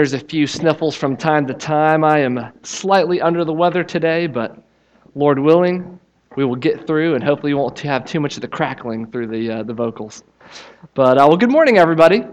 There's a few sniffles from time to time. I am slightly under the weather today, but Lord willing, we will get through, and hopefully, won't have too much of the crackling through the uh, the vocals. But uh, well, good morning, everybody.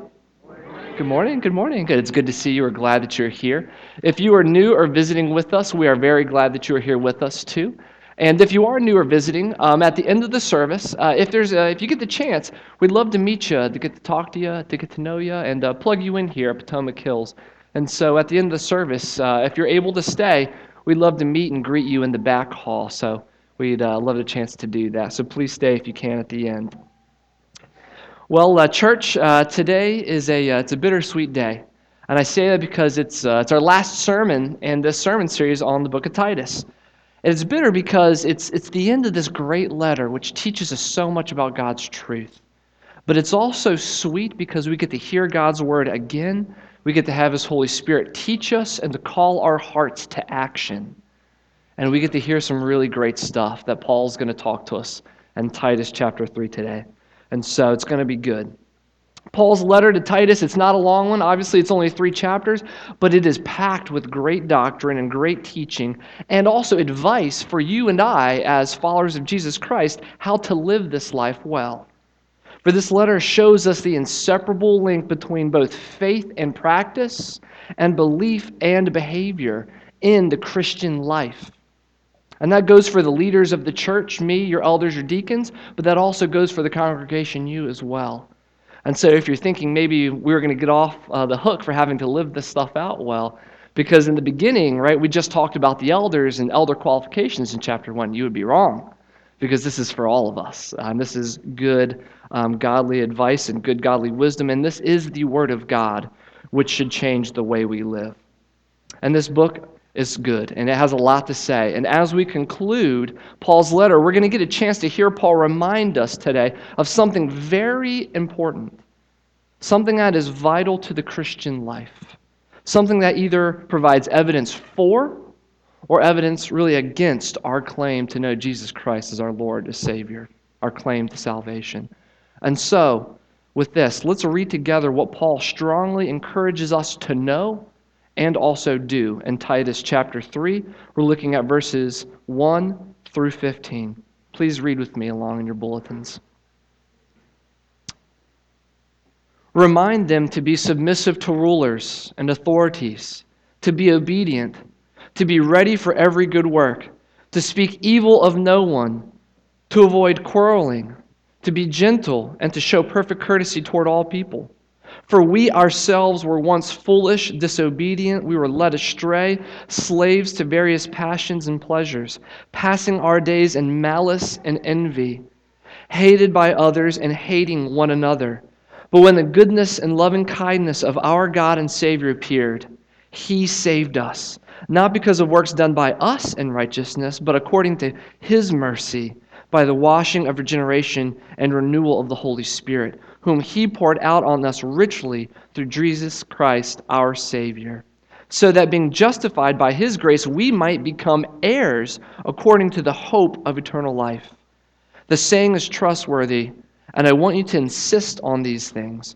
Good morning. Good morning. Good. It's good to see you. We're glad that you're here. If you are new or visiting with us, we are very glad that you are here with us too. And if you are new or visiting, um, at the end of the service, uh, if there's a, if you get the chance, we'd love to meet you, to get to talk to you, to get to know you, and uh, plug you in here at Potomac Hills. And so at the end of the service, uh, if you're able to stay, we'd love to meet and greet you in the back hall. So we'd uh, love a chance to do that. So please stay if you can at the end. Well, uh, church, uh, today is a uh, it's a bittersweet day, and I say that because it's uh, it's our last sermon in this sermon series on the book of Titus. And it's bitter because it's it's the end of this great letter, which teaches us so much about God's truth. But it's also sweet because we get to hear God's word again we get to have His Holy Spirit teach us and to call our hearts to action. And we get to hear some really great stuff that Paul's going to talk to us in Titus chapter 3 today. And so it's going to be good. Paul's letter to Titus, it's not a long one. Obviously, it's only three chapters, but it is packed with great doctrine and great teaching, and also advice for you and I, as followers of Jesus Christ, how to live this life well. For this letter shows us the inseparable link between both faith and practice and belief and behavior in the Christian life. And that goes for the leaders of the church, me, your elders, your deacons, but that also goes for the congregation, you as well. And so if you're thinking maybe we're going to get off uh, the hook for having to live this stuff out well, because in the beginning, right, we just talked about the elders and elder qualifications in chapter 1, you would be wrong because this is for all of us. Um, this is good, um, godly advice and good, godly wisdom, and this is the Word of God, which should change the way we live. And this book is good, and it has a lot to say. And as we conclude Paul's letter, we're going to get a chance to hear Paul remind us today of something very important, something that is vital to the Christian life, something that either provides evidence for or evidence really against our claim to know Jesus Christ as our Lord, as Savior, our claim to salvation. And so, with this, let's read together what Paul strongly encourages us to know and also do in Titus chapter 3. We're looking at verses 1 through 15. Please read with me along in your bulletins. Remind them to be submissive to rulers and authorities, to be obedient to be ready for every good work, to speak evil of no one, to avoid quarreling, to be gentle, and to show perfect courtesy toward all people. For we ourselves were once foolish, disobedient, we were led astray, slaves to various passions and pleasures, passing our days in malice and envy, hated by others and hating one another. But when the goodness and loving kindness of our God and Savior appeared, He saved us not because of works done by us in righteousness, but according to his mercy, by the washing of regeneration and renewal of the Holy Spirit, whom he poured out on us richly through Jesus Christ our Savior, so that being justified by his grace, we might become heirs according to the hope of eternal life. The saying is trustworthy, and I want you to insist on these things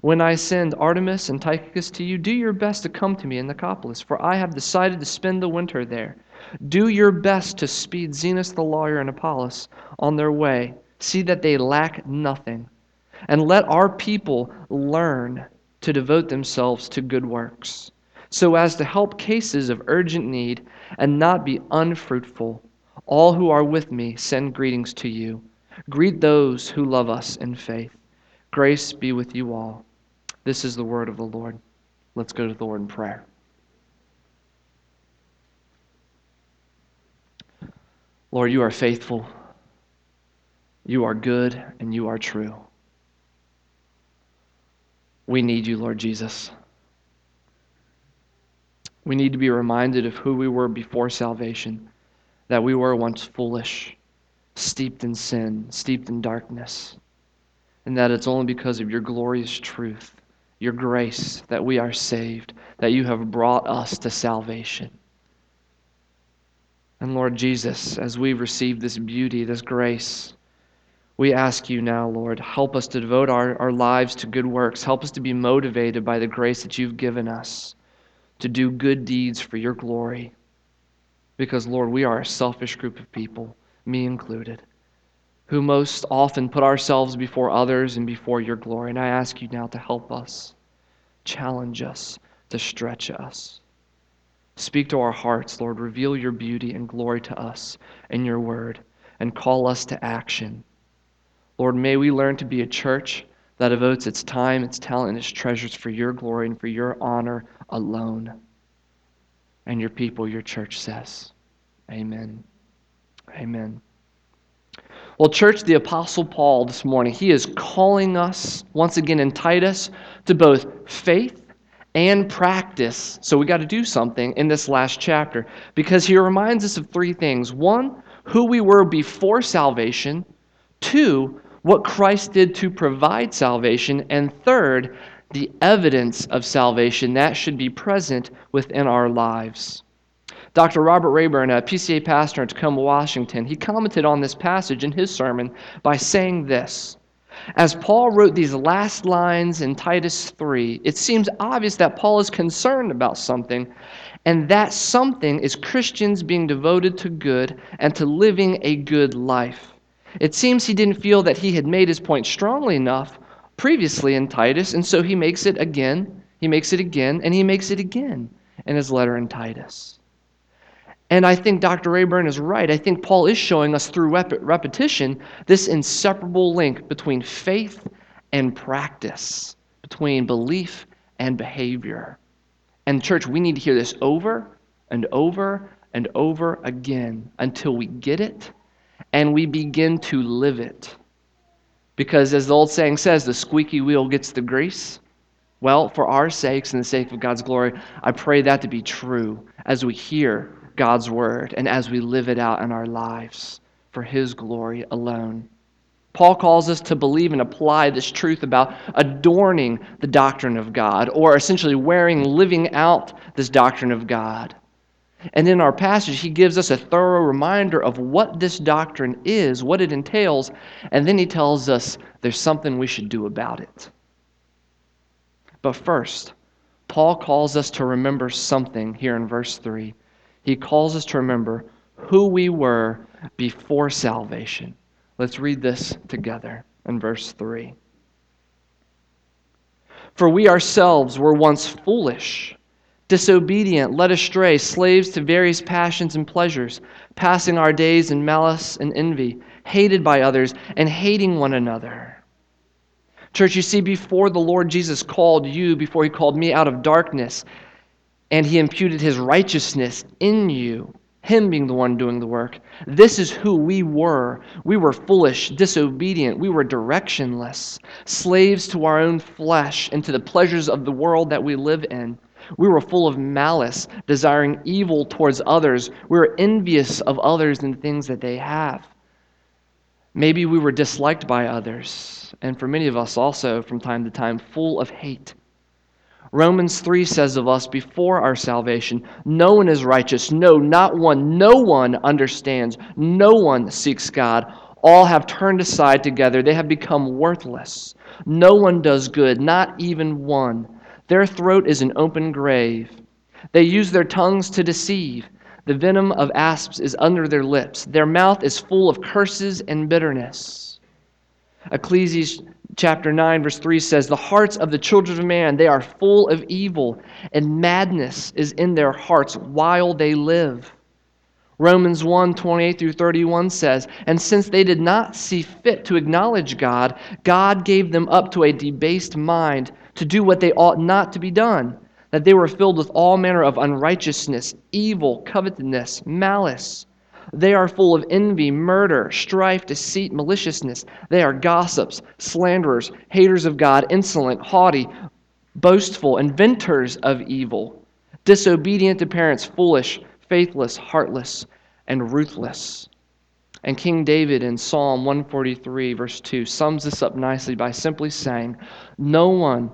When I send Artemas and Tychicus to you, do your best to come to me in Nicopolis, for I have decided to spend the winter there. Do your best to speed Zenas the lawyer and Apollos on their way. See that they lack nothing. And let our people learn to devote themselves to good works, so as to help cases of urgent need and not be unfruitful. All who are with me send greetings to you. Greet those who love us in faith. Grace be with you all. This is the word of the Lord. Let's go to the Lord in prayer. Lord, you are faithful, you are good, and you are true. We need you, Lord Jesus. We need to be reminded of who we were before salvation, that we were once foolish, steeped in sin, steeped in darkness, and that it's only because of your glorious truth, your grace, that we are saved, that you have brought us to salvation. And Lord Jesus, as we receive this beauty, this grace, we ask you now, Lord, help us to devote our, our lives to good works. Help us to be motivated by the grace that you've given us to do good deeds for your glory. Because, Lord, we are a selfish group of people, me included, who most often put ourselves before others and before your glory. And I ask you now to help us, challenge us, to stretch us. Speak to our hearts, Lord. Reveal your beauty and glory to us in your word and call us to action. Lord, may we learn to be a church that devotes its time, its talent, and its treasures for your glory and for your honor alone. And your people, your church says, Amen. Amen. Well, church, the Apostle Paul this morning, he is calling us once again in Titus to both faith and practice. So we got to do something in this last chapter because he reminds us of three things. One, who we were before salvation. Two, what Christ did to provide salvation. And third, the evidence of salvation that should be present within our lives. Dr. Robert Rayburn, a PCA pastor in Tacoma, Washington, he commented on this passage in his sermon by saying this As Paul wrote these last lines in Titus 3, it seems obvious that Paul is concerned about something, and that something is Christians being devoted to good and to living a good life. It seems he didn't feel that he had made his point strongly enough previously in Titus, and so he makes it again, he makes it again, and he makes it again in his letter in Titus. And I think Dr. Rayburn is right. I think Paul is showing us through rep- repetition this inseparable link between faith and practice, between belief and behavior. And, church, we need to hear this over and over and over again until we get it and we begin to live it. Because as the old saying says, the squeaky wheel gets the grease. Well, for our sakes and the sake of God's glory, I pray that to be true as we hear God's word and as we live it out in our lives for His glory alone. Paul calls us to believe and apply this truth about adorning the doctrine of God, or essentially wearing, living out this doctrine of God. And in our passage, he gives us a thorough reminder of what this doctrine is, what it entails, and then he tells us there's something we should do about it. But first, Paul calls us to remember something here in verse 3. He calls us to remember who we were before salvation. Let's read this together in verse 3. For we ourselves were once foolish disobedient, led astray, slaves to various passions and pleasures, passing our days in malice and envy, hated by others, and hating one another. Church, you see, before the Lord Jesus called you, before he called me out of darkness, and he imputed his righteousness in you, him being the one doing the work, this is who we were. We were foolish, disobedient, we were directionless, slaves to our own flesh and to the pleasures of the world that we live in. We were full of malice, desiring evil towards others. We were envious of others and things that they have. Maybe we were disliked by others, and for many of us also, from time to time, full of hate. Romans 3 says of us before our salvation, no one is righteous, no, not one. No one understands, no one seeks God. All have turned aside together, they have become worthless. No one does good, not even one. Their throat is an open grave. They use their tongues to deceive. The venom of asps is under their lips. Their mouth is full of curses and bitterness. Ecclesiastes chapter 9 verse 3 says, "The hearts of the children of man, they are full of evil, and madness is in their hearts while they live." Romans 1 28 through 31 says, And since they did not see fit to acknowledge God, God gave them up to a debased mind to do what they ought not to be done, that they were filled with all manner of unrighteousness, evil, covetousness, malice. They are full of envy, murder, strife, deceit, maliciousness. They are gossips, slanderers, haters of God, insolent, haughty, boastful, inventors of evil disobedient to parents, foolish, faithless, heartless, and ruthless. And King David in Psalm 143, verse 2, sums this up nicely by simply saying, No one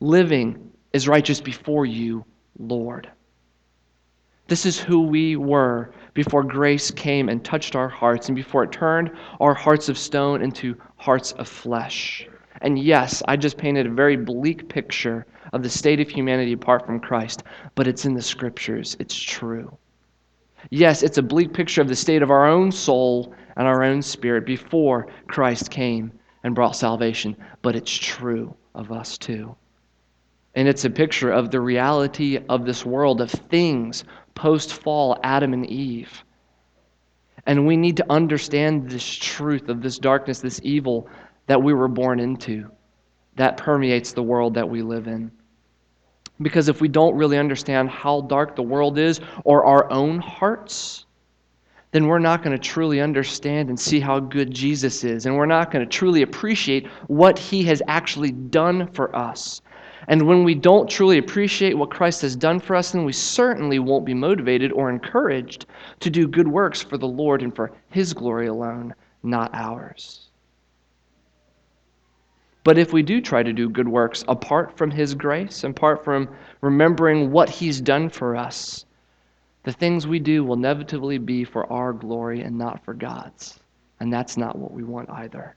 living is righteous before you, Lord. This is who we were before grace came and touched our hearts, and before it turned our hearts of stone into hearts of flesh. And yes, I just painted a very bleak picture of the state of humanity apart from Christ, but it's in the scriptures. It's true. Yes, it's a bleak picture of the state of our own soul and our own spirit before Christ came and brought salvation, but it's true of us too. And it's a picture of the reality of this world, of things post fall, Adam and Eve. And we need to understand this truth of this darkness, this evil that we were born into, that permeates the world that we live in. Because if we don't really understand how dark the world is or our own hearts, then we're not going to truly understand and see how good Jesus is. And we're not going to truly appreciate what he has actually done for us. And when we don't truly appreciate what Christ has done for us, then we certainly won't be motivated or encouraged to do good works for the Lord and for his glory alone, not ours. But if we do try to do good works apart from His grace, apart from remembering what He's done for us, the things we do will inevitably be for our glory and not for God's. And that's not what we want either.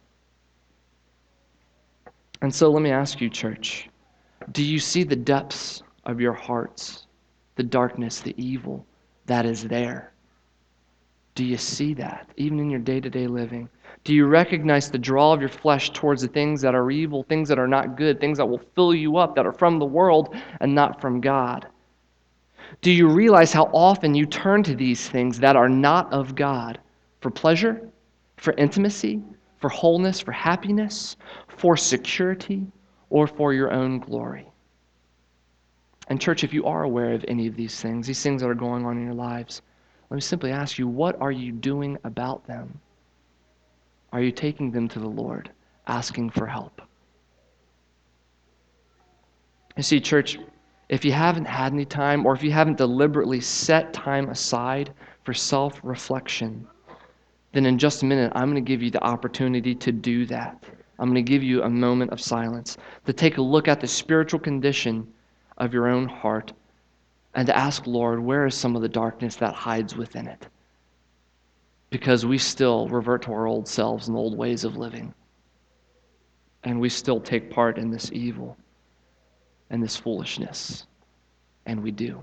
And so let me ask you, church do you see the depths of your hearts, the darkness, the evil that is there? Do you see that, even in your day to day living? Do you recognize the draw of your flesh towards the things that are evil, things that are not good, things that will fill you up, that are from the world and not from God? Do you realize how often you turn to these things that are not of God for pleasure, for intimacy, for wholeness, for happiness, for security, or for your own glory? And, church, if you are aware of any of these things, these things that are going on in your lives, let me simply ask you, what are you doing about them? Are you taking them to the Lord, asking for help? You see, church, if you haven't had any time, or if you haven't deliberately set time aside for self reflection, then in just a minute, I'm going to give you the opportunity to do that. I'm going to give you a moment of silence to take a look at the spiritual condition of your own heart and to ask, Lord, where is some of the darkness that hides within it? because we still revert to our old selves and old ways of living. And we still take part in this evil and this foolishness. And we do.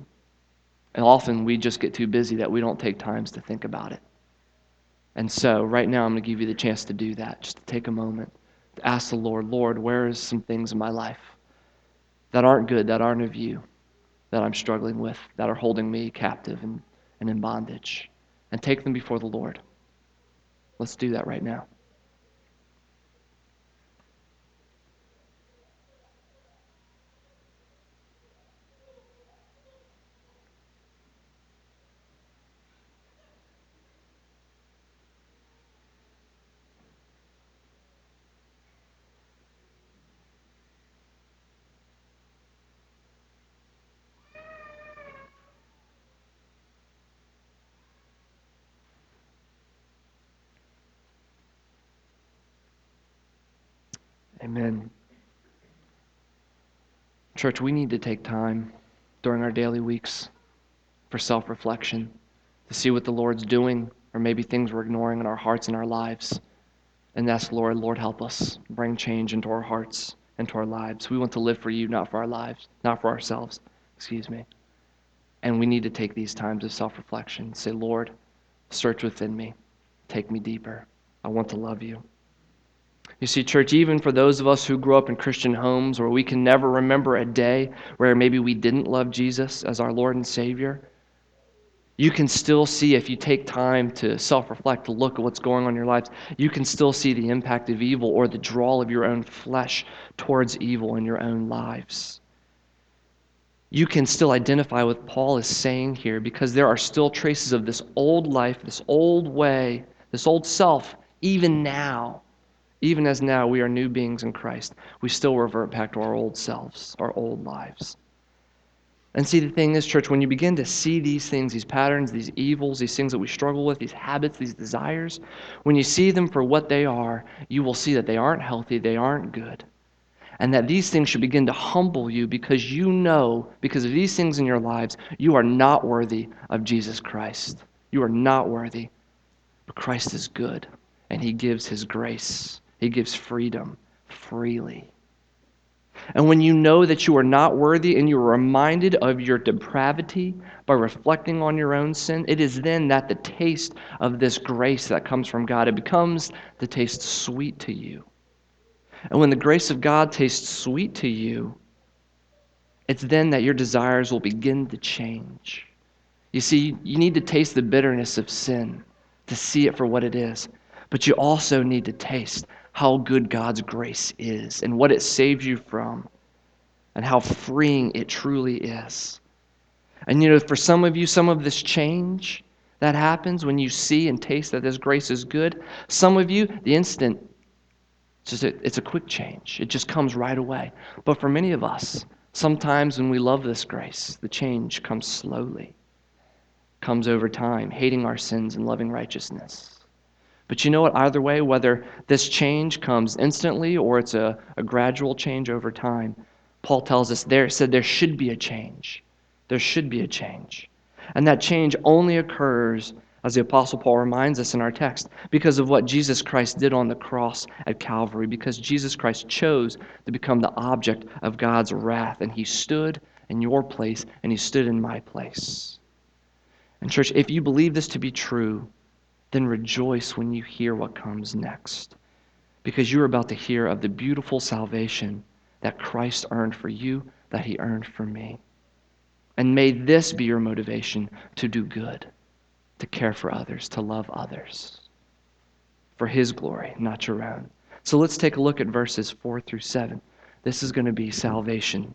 And often we just get too busy that we don't take times to think about it. And so, right now, I'm going to give you the chance to do that, just to take a moment ask the Lord, Lord, where is some things in my life that aren't good, that aren't of you, that I'm struggling with, that are holding me captive and, and in bondage? and take them before the Lord. Let's do that right now. Amen. Church, we need to take time during our daily weeks for self reflection, to see what the Lord's doing, or maybe things we're ignoring in our hearts and our lives. And ask, Lord, Lord, help us bring change into our hearts, and into our lives. We want to live for you, not for our lives, not for ourselves. Excuse me. And we need to take these times of self reflection. Say, Lord, search within me, take me deeper. I want to love you. You see, church, even for those of us who grew up in Christian homes where we can never remember a day where maybe we didn't love Jesus as our Lord and Savior, you can still see, if you take time to self reflect, to look at what's going on in your lives, you can still see the impact of evil or the draw of your own flesh towards evil in your own lives. You can still identify what Paul is saying here because there are still traces of this old life, this old way, this old self, even now even as now we are new beings in Christ, we still revert back to our old selves, our old lives. And see, the thing is, church, when you begin to see these things, these patterns, these evils, these things that we struggle with, these habits, these desires, when you see them for what they are, you will see that they aren't healthy, they aren't good. And that these things should begin to humble you because you know, because of these things in your lives, you are not worthy of Jesus Christ. You are not worthy. But Christ is good, and He gives His grace, He gives freedom freely. And when you know that you are not worthy and you are reminded of your depravity by reflecting on your own sin, it is then that the taste of this grace that comes from God, it becomes the taste sweet to you. And when the grace of God tastes sweet to you, it's then that your desires will begin to change. You see, you need to taste the bitterness of sin to see it for what it is. But you also need to taste how good God's grace is and what it saves you from and how freeing it truly is. And you know, for some of you, some of this change that happens when you see and taste that this grace is good, some of you, the instant, it's, just a, it's a quick change. It just comes right away. But for many of us, sometimes when we love this grace, the change comes slowly, comes over time, hating our sins and loving righteousness. But you know what? Either way, whether this change comes instantly or it's a, a gradual change over time, Paul tells us there said there should be a change. There should be a change. And that change only occurs, as the Apostle Paul reminds us in our text, because of what Jesus Christ did on the cross at Calvary, because Jesus Christ chose to become the object of God's wrath, and he stood in your place, and he stood in my place. And, church, if you believe this to be true, then rejoice when you hear what comes next. Because you're about to hear of the beautiful salvation that Christ earned for you, that he earned for me. And may this be your motivation to do good, to care for others, to love others for his glory, not your own. So let's take a look at verses 4 through 7. This is going to be salvation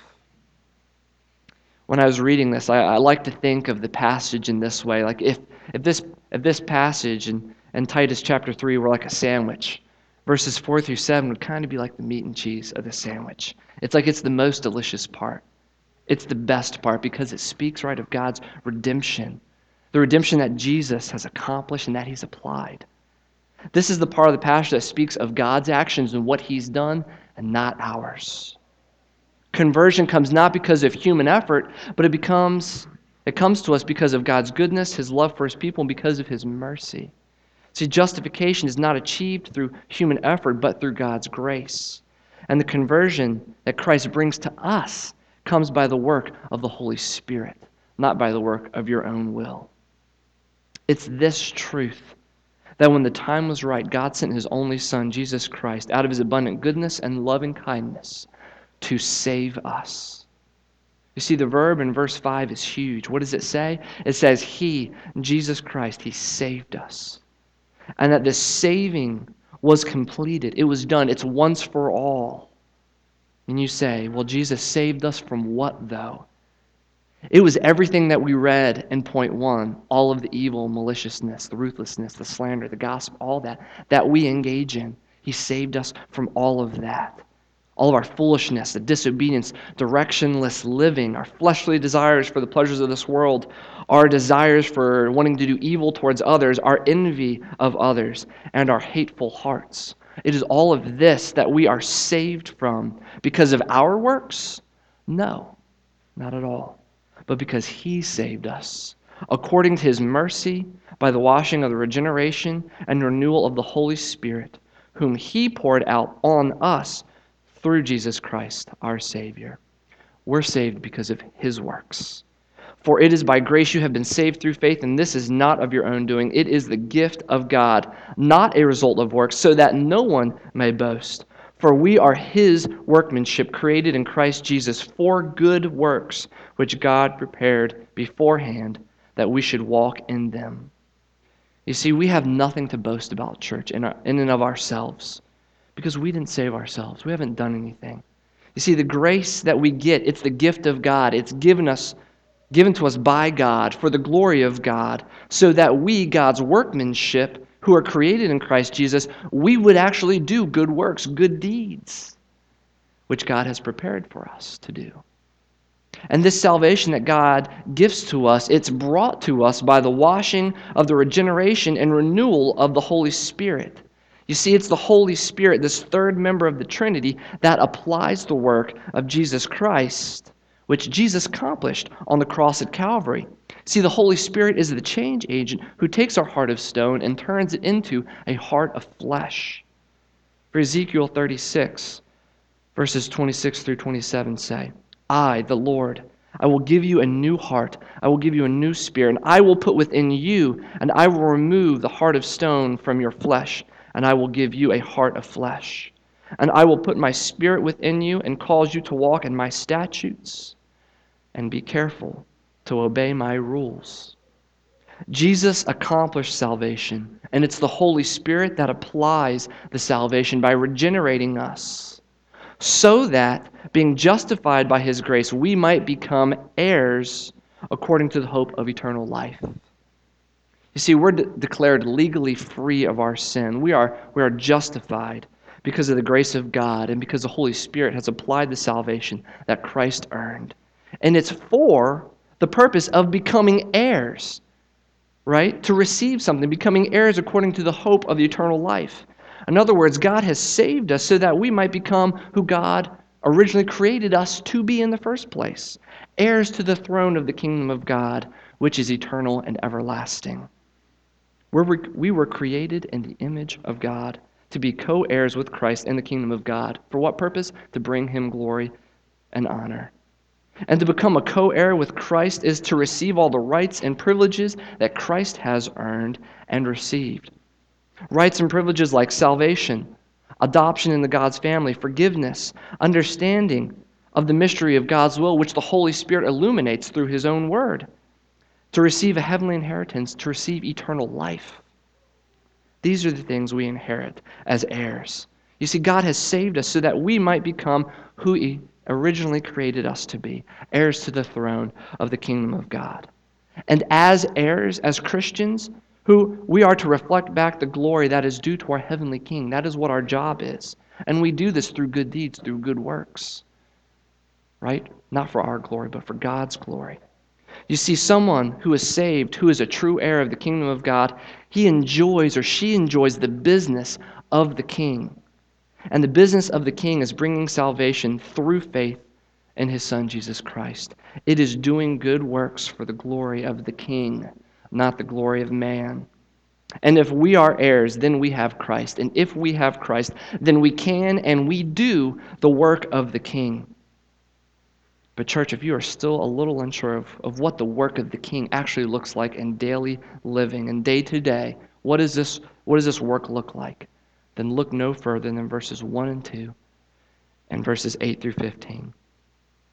when I was reading this, I, I, like to think of the passage in this way. Like if, if this if this passage in, in Titus chapter 3 were like a sandwich, verses 4 through 7 would kind of be like the meat and cheese of the sandwich. It's like it's the most delicious part. It's the best part because it speaks right of God's redemption. The redemption that Jesus has accomplished and that he's applied. This is the part of the passage that speaks of God's actions and what he's done and not ours. Conversion comes not because of human effort, but it becomes it comes to us because of God's goodness, his love for his people, and because of his mercy. See, justification is not achieved through human effort, but through God's grace. And the conversion that Christ brings to us comes by the work of the Holy Spirit, not by the work of your own will. It's this truth that when the time was right, God sent his only Son, Jesus Christ, out of his abundant goodness and loving kindness to save us. You see, the verb in verse 5 is huge. What does it say? It says, He, Jesus Christ, He saved us. And that the saving was completed, it was done, it's once for all. And you say, Well, Jesus saved us from what, though? It was everything that we read in point one all of the evil, maliciousness, the ruthlessness, the slander, the gossip, all that, that we engage in. He saved us from all of that all of our foolishness, the disobedience, directionless living, our fleshly desires for the pleasures of this world, our desires for wanting to do evil towards others, our envy of others, and our hateful hearts. It is all of this that we are saved from because of our works? No, not at all. But because He saved us according to His mercy by the washing of the regeneration and renewal of the Holy Spirit, whom He poured out on us through Jesus Christ, our Savior. We're saved because of his works. For it is by grace you have been saved through faith, and this is not of your own doing. It is the gift of God, not a result of works, so that no one may boast. For we are his workmanship, created in Christ Jesus for good works, which God prepared beforehand that we should walk in them. You see, we have nothing to boast about, church, in, our, in and of ourselves, because we didn't save ourselves. We haven't done anything. You see, the grace that we get, it's the gift of God. It's given us given to us by God for the glory of God, so that we, God's workmanship, who are created in Christ Jesus, we would actually do good works, good deeds, which God has prepared for us to do. And this salvation that God gives to us, it's brought to us by the washing of the regeneration and renewal of the Holy Spirit. You see, it's the Holy Spirit, this third member of the Trinity, that applies the work of Jesus Christ, which Jesus accomplished on the cross at Calvary. See, the Holy Spirit is the change agent who takes our heart of stone and turns it into a heart of flesh. For Ezekiel 36, verses 26 through 27 say, I, the Lord, I will give you a new heart. I will give you a new spirit, and I will put within you, and I will remove the heart of stone from your flesh, and I will give you a heart of flesh. And I will put my spirit within you and cause you to walk in my statutes. And be careful to obey my rules. Jesus accomplished salvation, and it's the Holy Spirit that applies the salvation by regenerating us so that, being justified by his grace, we might become heirs according to the hope of eternal life. You see, we're de- declared legally free of our sin. We are, we are justified because of the grace of God and because the Holy Spirit has applied the salvation that Christ earned. And it's for the purpose of becoming heirs, right? To receive something, becoming heirs according to the hope of the eternal life. In other words, God has saved us so that we might become who God originally created us to be in the first place heirs to the throne of the kingdom of God, which is eternal and everlasting. We're, we were created in the image of God to be co heirs with Christ in the kingdom of God. For what purpose? To bring him glory and honor. And to become a co heir with Christ is to receive all the rights and privileges that Christ has earned and received. Rights and privileges like salvation, adoption into God's family, forgiveness, understanding of the mystery of God's will, which the Holy Spirit illuminates through His own word, to receive a heavenly inheritance, to receive eternal life. These are the things we inherit as heirs. You see, God has saved us so that we might become who He originally created us to be heirs to the throne of the kingdom of God. And as heirs, as Christians, who we are to reflect back the glory that is due to our heavenly King. That is what our job is. And we do this through good deeds, through good works. Right? Not for our glory, but for God's glory. You see, someone who is saved, who is a true heir of the kingdom of God, he enjoys or she enjoys the business of the king. And the business of the king is bringing salvation through faith in his son, Jesus Christ. It is doing good works for the glory of the king, not the glory of man. And if we are heirs, then we have Christ. And if we have Christ, then we can and we do the work of the king. But, church, if you are still a little unsure of, of what the work of the king actually looks like in daily living and day to day, what, is this, what does this work look like? then look no further than verses 1 and 2 and verses 8 through 15.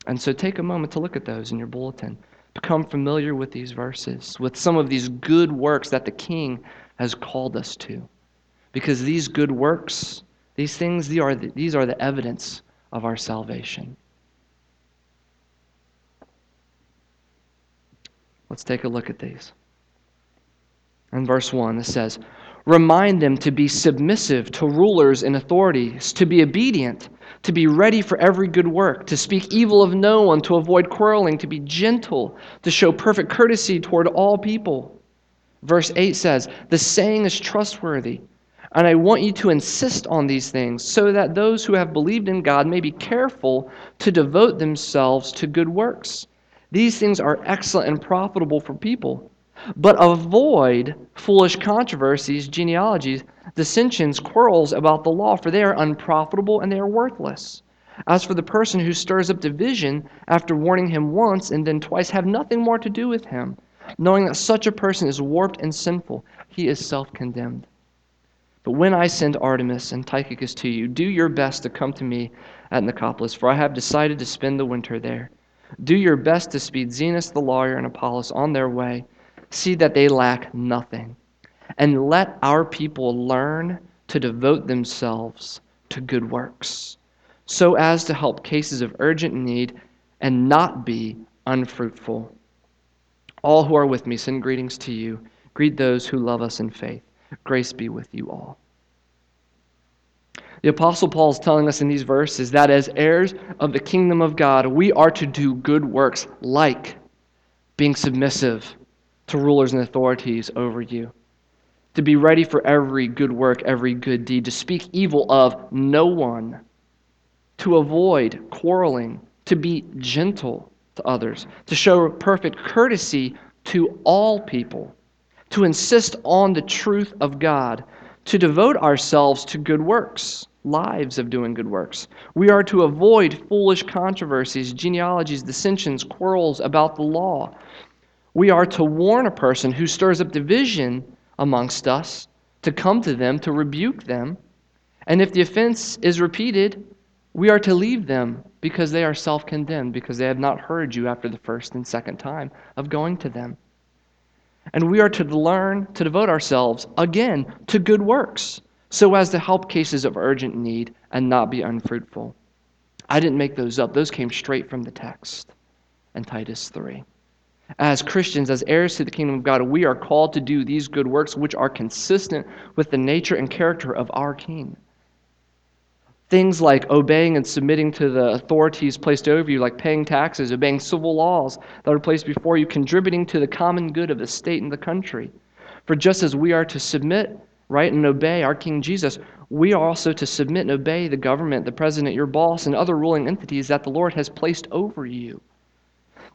And so take a moment to look at those in your bulletin. Become familiar with these verses, with some of these good works that the King has called us to. Because these good works, these things, these are the, these are the evidence of our salvation. Let's take a look at these. In verse 1, it says, Remind them to be submissive to rulers and authorities, to be obedient, to be ready for every good work, to speak evil of no one, to avoid quarreling, to be gentle, to show perfect courtesy toward all people. Verse 8 says, The saying is trustworthy, and I want you to insist on these things, so that those who have believed in God may be careful to devote themselves to good works. These things are excellent and profitable for people but avoid foolish controversies, genealogies, dissensions, quarrels about the law, for they are unprofitable and they are worthless. As for the person who stirs up division after warning him once and then twice, have nothing more to do with him, knowing that such a person is warped and sinful. He is self condemned. But when I send Artemas and Tychicus to you, do your best to come to me at Nicopolis, for I have decided to spend the winter there. Do your best to speed Zenas the lawyer and Apollos on their way. See that they lack nothing. And let our people learn to devote themselves to good works, so as to help cases of urgent need and not be unfruitful. All who are with me send greetings to you. Greet those who love us in faith. Grace be with you all. The Apostle Paul is telling us in these verses that as heirs of the kingdom of God, we are to do good works like being submissive to rulers and authorities over you, to be ready for every good work, every good deed, to speak evil of no one, to avoid quarreling, to be gentle to others, to show perfect courtesy to all people, to insist on the truth of God, to devote ourselves to good works, lives of doing good works. We are to avoid foolish controversies, genealogies, dissensions, quarrels about the law. We are to warn a person who stirs up division amongst us, to come to them, to rebuke them. And if the offense is repeated, we are to leave them because they are self condemned, because they have not heard you after the first and second time of going to them. And we are to learn to devote ourselves again to good works so as to help cases of urgent need and not be unfruitful. I didn't make those up, those came straight from the text in Titus 3. As Christians, as heirs to the kingdom of God, we are called to do these good works which are consistent with the nature and character of our King. Things like obeying and submitting to the authorities placed over you, like paying taxes, obeying civil laws that are placed before you, contributing to the common good of the state and the country. For just as we are to submit, right, and obey our King Jesus, we are also to submit and obey the government, the president, your boss, and other ruling entities that the Lord has placed over you.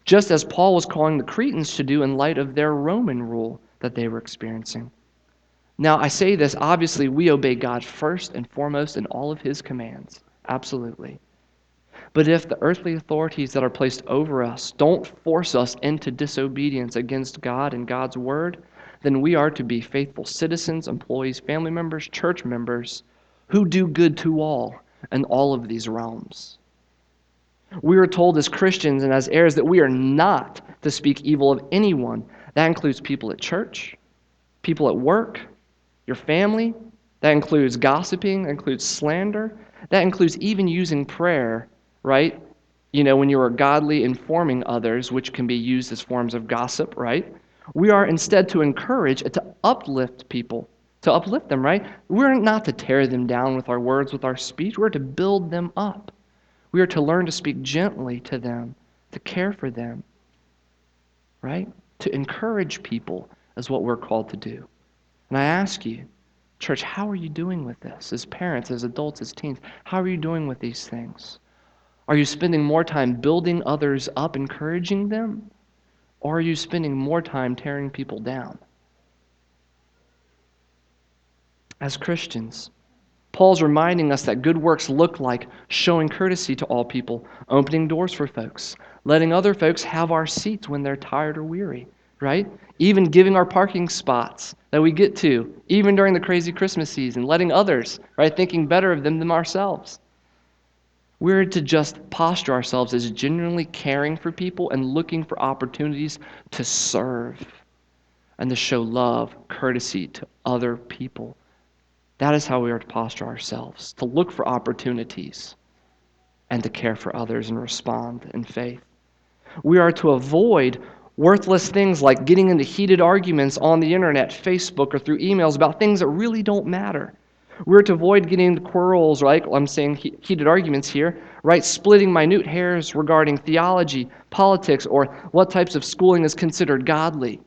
Just as Paul was calling the Cretans to do in light of their Roman rule that they were experiencing. Now, I say this obviously, we obey God first and foremost in all of His commands. Absolutely. But if the earthly authorities that are placed over us don't force us into disobedience against God and God's word, then we are to be faithful citizens, employees, family members, church members who do good to all in all of these realms. We are told as Christians and as heirs that we are not to speak evil of anyone. That includes people at church, people at work, your family. That includes gossiping, that includes slander. That includes even using prayer, right? You know, when you are godly informing others, which can be used as forms of gossip, right? We are instead to encourage, to uplift people, to uplift them, right? We're not to tear them down with our words, with our speech. We're to build them up. We are to learn to speak gently to them, to care for them, right? To encourage people is what we're called to do. And I ask you, church, how are you doing with this? As parents, as adults, as teens, how are you doing with these things? Are you spending more time building others up, encouraging them? Or are you spending more time tearing people down? As Christians, Paul's reminding us that good works look like showing courtesy to all people, opening doors for folks, letting other folks have our seats when they're tired or weary, right? Even giving our parking spots that we get to, even during the crazy Christmas season, letting others, right, thinking better of them than ourselves. We're to just posture ourselves as genuinely caring for people and looking for opportunities to serve and to show love, courtesy to other people. That is how we are to posture ourselves, to look for opportunities and to care for others and respond in faith. We are to avoid Worthless things like getting into heated arguments on the internet, Facebook, or through emails about things that really don't matter. We're to avoid getting into quarrels, right? I'm saying heated arguments here, right? Splitting minute hairs regarding theology, politics, or what types of schooling is considered godly.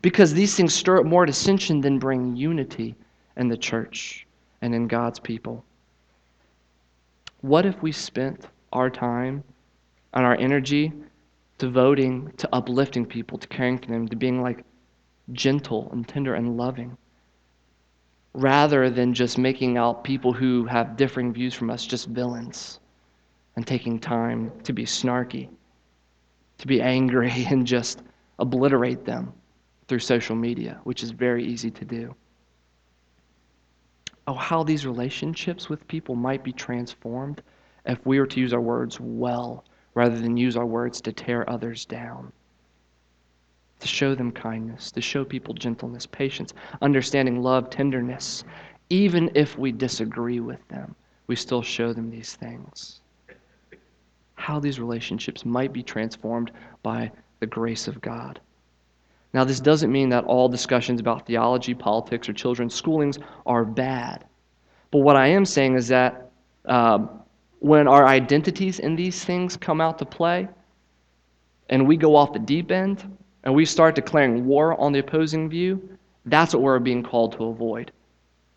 Because these things stir up more dissension than bring unity in the church and in God's people. What if we spent our time and our energy devoting to uplifting people, to caring for them, to being like gentle and tender and loving, rather than just making out people who have differing views from us just villains and taking time to be snarky, to be angry, and just obliterate them through social media, which is very easy to do. Oh, how these relationships with people might be transformed if we were to use our words well rather than use our words to tear others down. To show them kindness, to show people gentleness, patience, understanding, love, tenderness. Even if we disagree with them, we still show them these things. How these relationships might be transformed by the grace of God. Now, this doesn't mean that all discussions about theology, politics, or children's schoolings are bad. But what I am saying is that um, when our identities in these things come out to play, and we go off the deep end, and we start declaring war on the opposing view, that's what we're being called to avoid.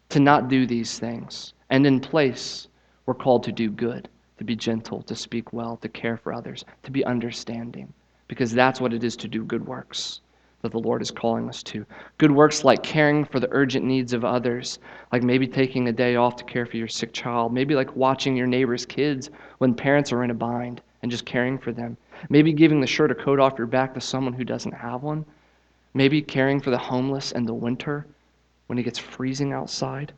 To not do these things. And in place, we're called to do good, to be gentle, to speak well, to care for others, to be understanding, because that's what it is to do good works that the Lord is calling us to. Good works like caring for the urgent needs of others, like maybe taking a day off to care for your sick child, maybe like watching your neighbor's kids when parents are in a bind and just caring for them, maybe giving the shirt or coat off your back to someone who doesn't have one, maybe caring for the homeless in the winter when it gets freezing outside.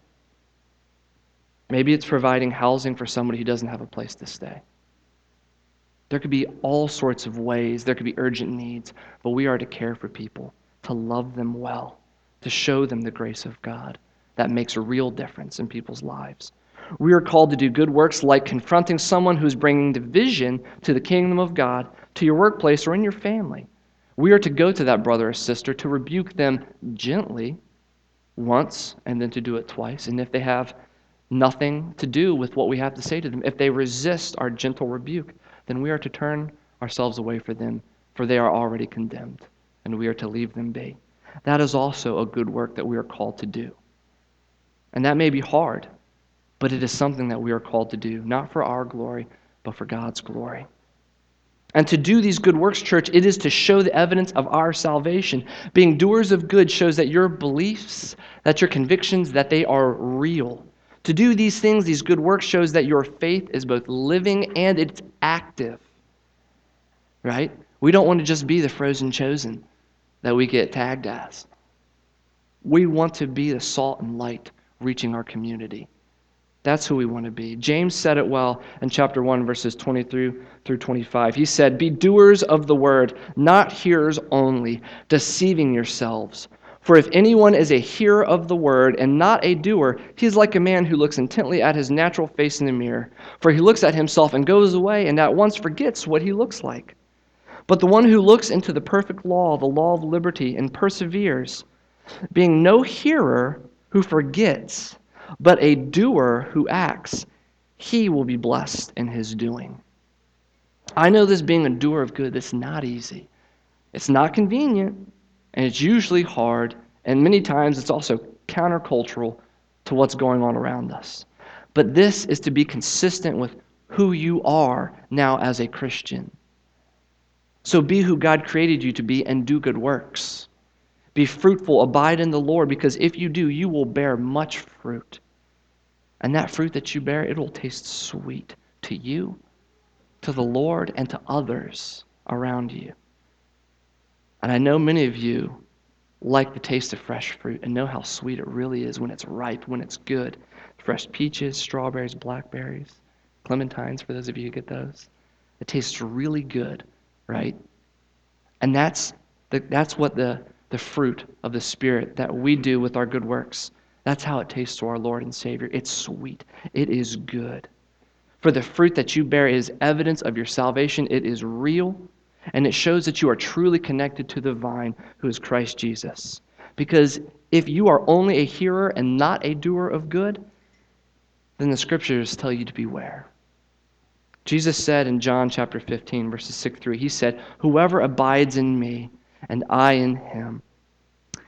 Maybe it's providing housing for somebody who doesn't have a place to stay. There could be all sorts of ways, there could be urgent needs, but we are to care for people, to love them well, to show them the grace of God. That makes a real difference in people's lives. We are called to do good works like confronting someone who's bringing division to the kingdom of God, to your workplace, or in your family. We are to go to that brother or sister to rebuke them gently once and then to do it twice. And if they have nothing to do with what we have to say to them, if they resist our gentle rebuke, then we are to turn ourselves away from them, for they are already condemned, and we are to leave them be. That is also a good work that we are called to do. And that may be hard, but it is something that we are called to do, not for our glory, but for God's glory. And to do these good works, church, it is to show the evidence of our salvation. Being doers of good shows that your beliefs, that your convictions, that they are real. To do these things, these good works, shows that your faith is both living and it's active. Right? We don't want to just be the frozen chosen that we get tagged as. We want to be the salt and light reaching our community. That's who we want to be. James said it well in chapter 1, verses 23 through 25. He said, Be doers of the word, not hearers only, deceiving yourselves. For if anyone is a hearer of the word and not a doer, he is like a man who looks intently at his natural face in the mirror. For he looks at himself and goes away and at once forgets what he looks like. But the one who looks into the perfect law, the law of liberty, and perseveres, being no hearer who forgets, but a doer who acts, he will be blessed in his doing. I know this being a doer of good, that's not easy. It's not convenient and it's usually hard, and many times it's also countercultural to what's going on around us. But this is to be consistent with who you are now as a Christian. So be who God created you to be and do good works. Be fruitful, abide in the Lord, because if you do, you will bear much fruit. And that fruit that you bear, it will taste sweet to you, to the Lord, and to others around you. And I know many of you like the taste of fresh fruit and know how sweet it really is when it's ripe, when it's good. Fresh peaches, strawberries, blackberries, clementines, for those of you who get those. It tastes really good, right? And that's, the, that's what the, the fruit of the Spirit that we do with our good works. That's how it tastes to our Lord and Savior. It's sweet, it is good. For the fruit that you bear is evidence of your salvation, it is real and it shows that you are truly connected to the vine, who is Christ Jesus. Because if you are only a hearer and not a doer of good, then the scriptures tell you to beware. Jesus said in John chapter 15, verses 6 through, He said, Whoever abides in me and I in him,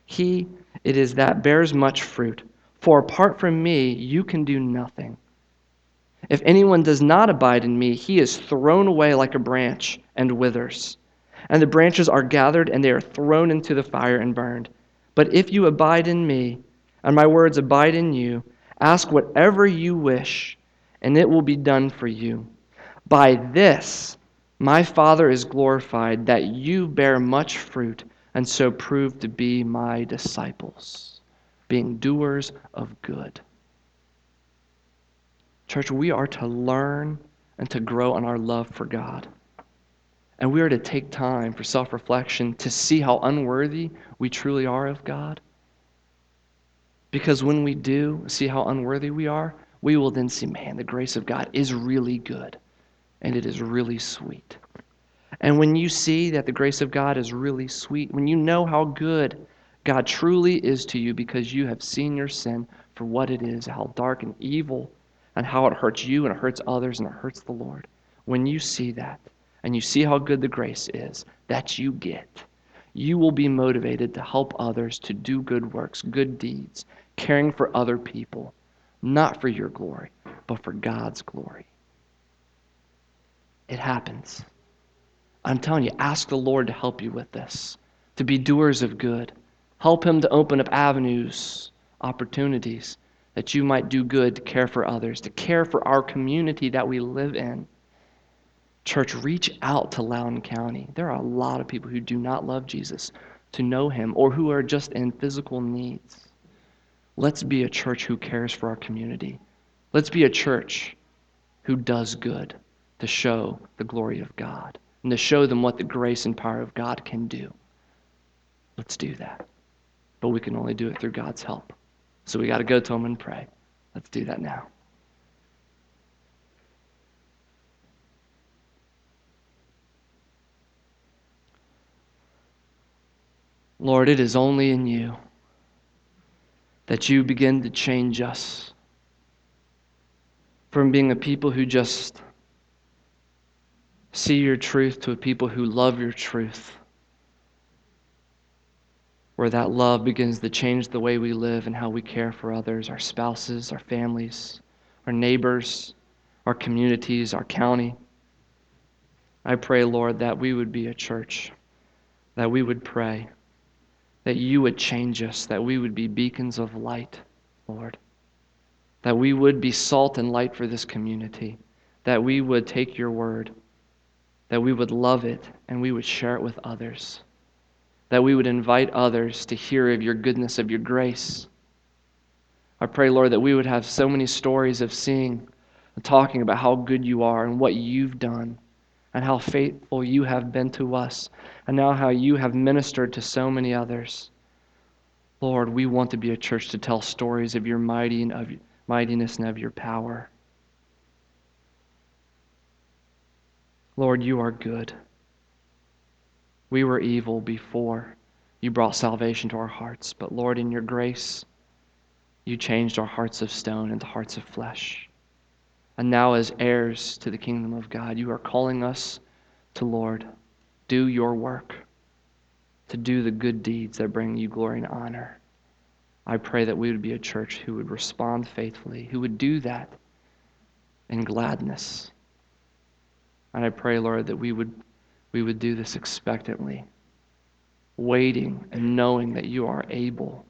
he it is that bears much fruit. For apart from me, you can do nothing. If anyone does not abide in me, he is thrown away like a branch and withers. And the branches are gathered and they are thrown into the fire and burned. But if you abide in me, and my words abide in you, ask whatever you wish, and it will be done for you. By this, my Father is glorified, that you bear much fruit, and so prove to be my disciples, being doers of good. Church, we are to learn and to grow in our love for God. And we are to take time for self reflection to see how unworthy we truly are of God. Because when we do see how unworthy we are, we will then see, man, the grace of God is really good and it is really sweet. And when you see that the grace of God is really sweet, when you know how good God truly is to you because you have seen your sin for what it is, how dark and evil and how it hurts you and it hurts others and it hurts the Lord. When you see that and you see how good the grace is that you get, you will be motivated to help others to do good works, good deeds, caring for other people, not for your glory, but for God's glory. It happens. I'm telling you, ask the Lord to help you with this, to be doers of good. Help Him to open up avenues, opportunities that you might do good to care for others, to care for our community that we live in. Church, reach out to Loudoun County. There are a lot of people who do not love Jesus, to know him, or who are just in physical needs. Let's be a church who cares for our community. Let's be a church who does good to show the glory of God and to show them what the grace and power of God can do. Let's do that. But we can only do it through God's help. So we got to go to Him and pray. Let's do that now. Lord, it is only in you that you begin to change us from being a people who just see your truth to a people who love your truth where that love begins to change the way we live and how we care for others our spouses, our families, our neighbors, our communities, our county. I pray, Lord, that we would be a church, that we would pray, that you would change us, that we would be beacons of light, Lord, that we would be salt and light for this community, that we would take your word, that we would love it, and we would share it with others that we would invite others to hear of your goodness, of your grace. I pray, Lord, that we would have so many stories of seeing and talking about how good you are and what you've done and how faithful you have been to us and now how you have ministered to so many others. Lord, we want to be a church to tell stories of your mighty and of mightiness and of your power. Lord, you are good. We were evil before you brought salvation to our hearts. But Lord, in your grace, you changed our hearts of stone into hearts of flesh. And now, as heirs to the kingdom of God, you are calling us to, Lord, do your work, to do the good deeds that bring you glory and honor. I pray that we would be a church who would respond faithfully, who would do that in gladness. And I pray, Lord, that we would we would do this expectantly, waiting and knowing that you are able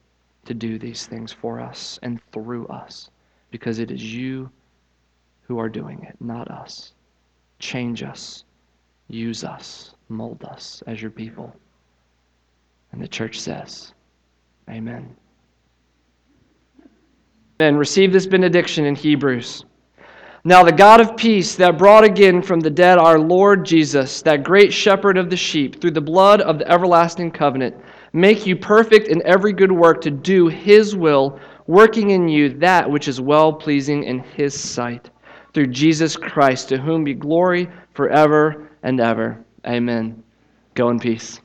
to do these things for us and through us, because it is you who are doing it, not us. Change us, use us, mold us as your people. And the church says, Amen. Then receive this benediction in Hebrews. Now, the God of peace that brought again from the dead our Lord Jesus, that great shepherd of the sheep, through the blood of the everlasting covenant, make you perfect in every good work to do his will, working in you that which is well pleasing in his sight. Through Jesus Christ, to whom be glory forever and ever. Amen. Go in peace.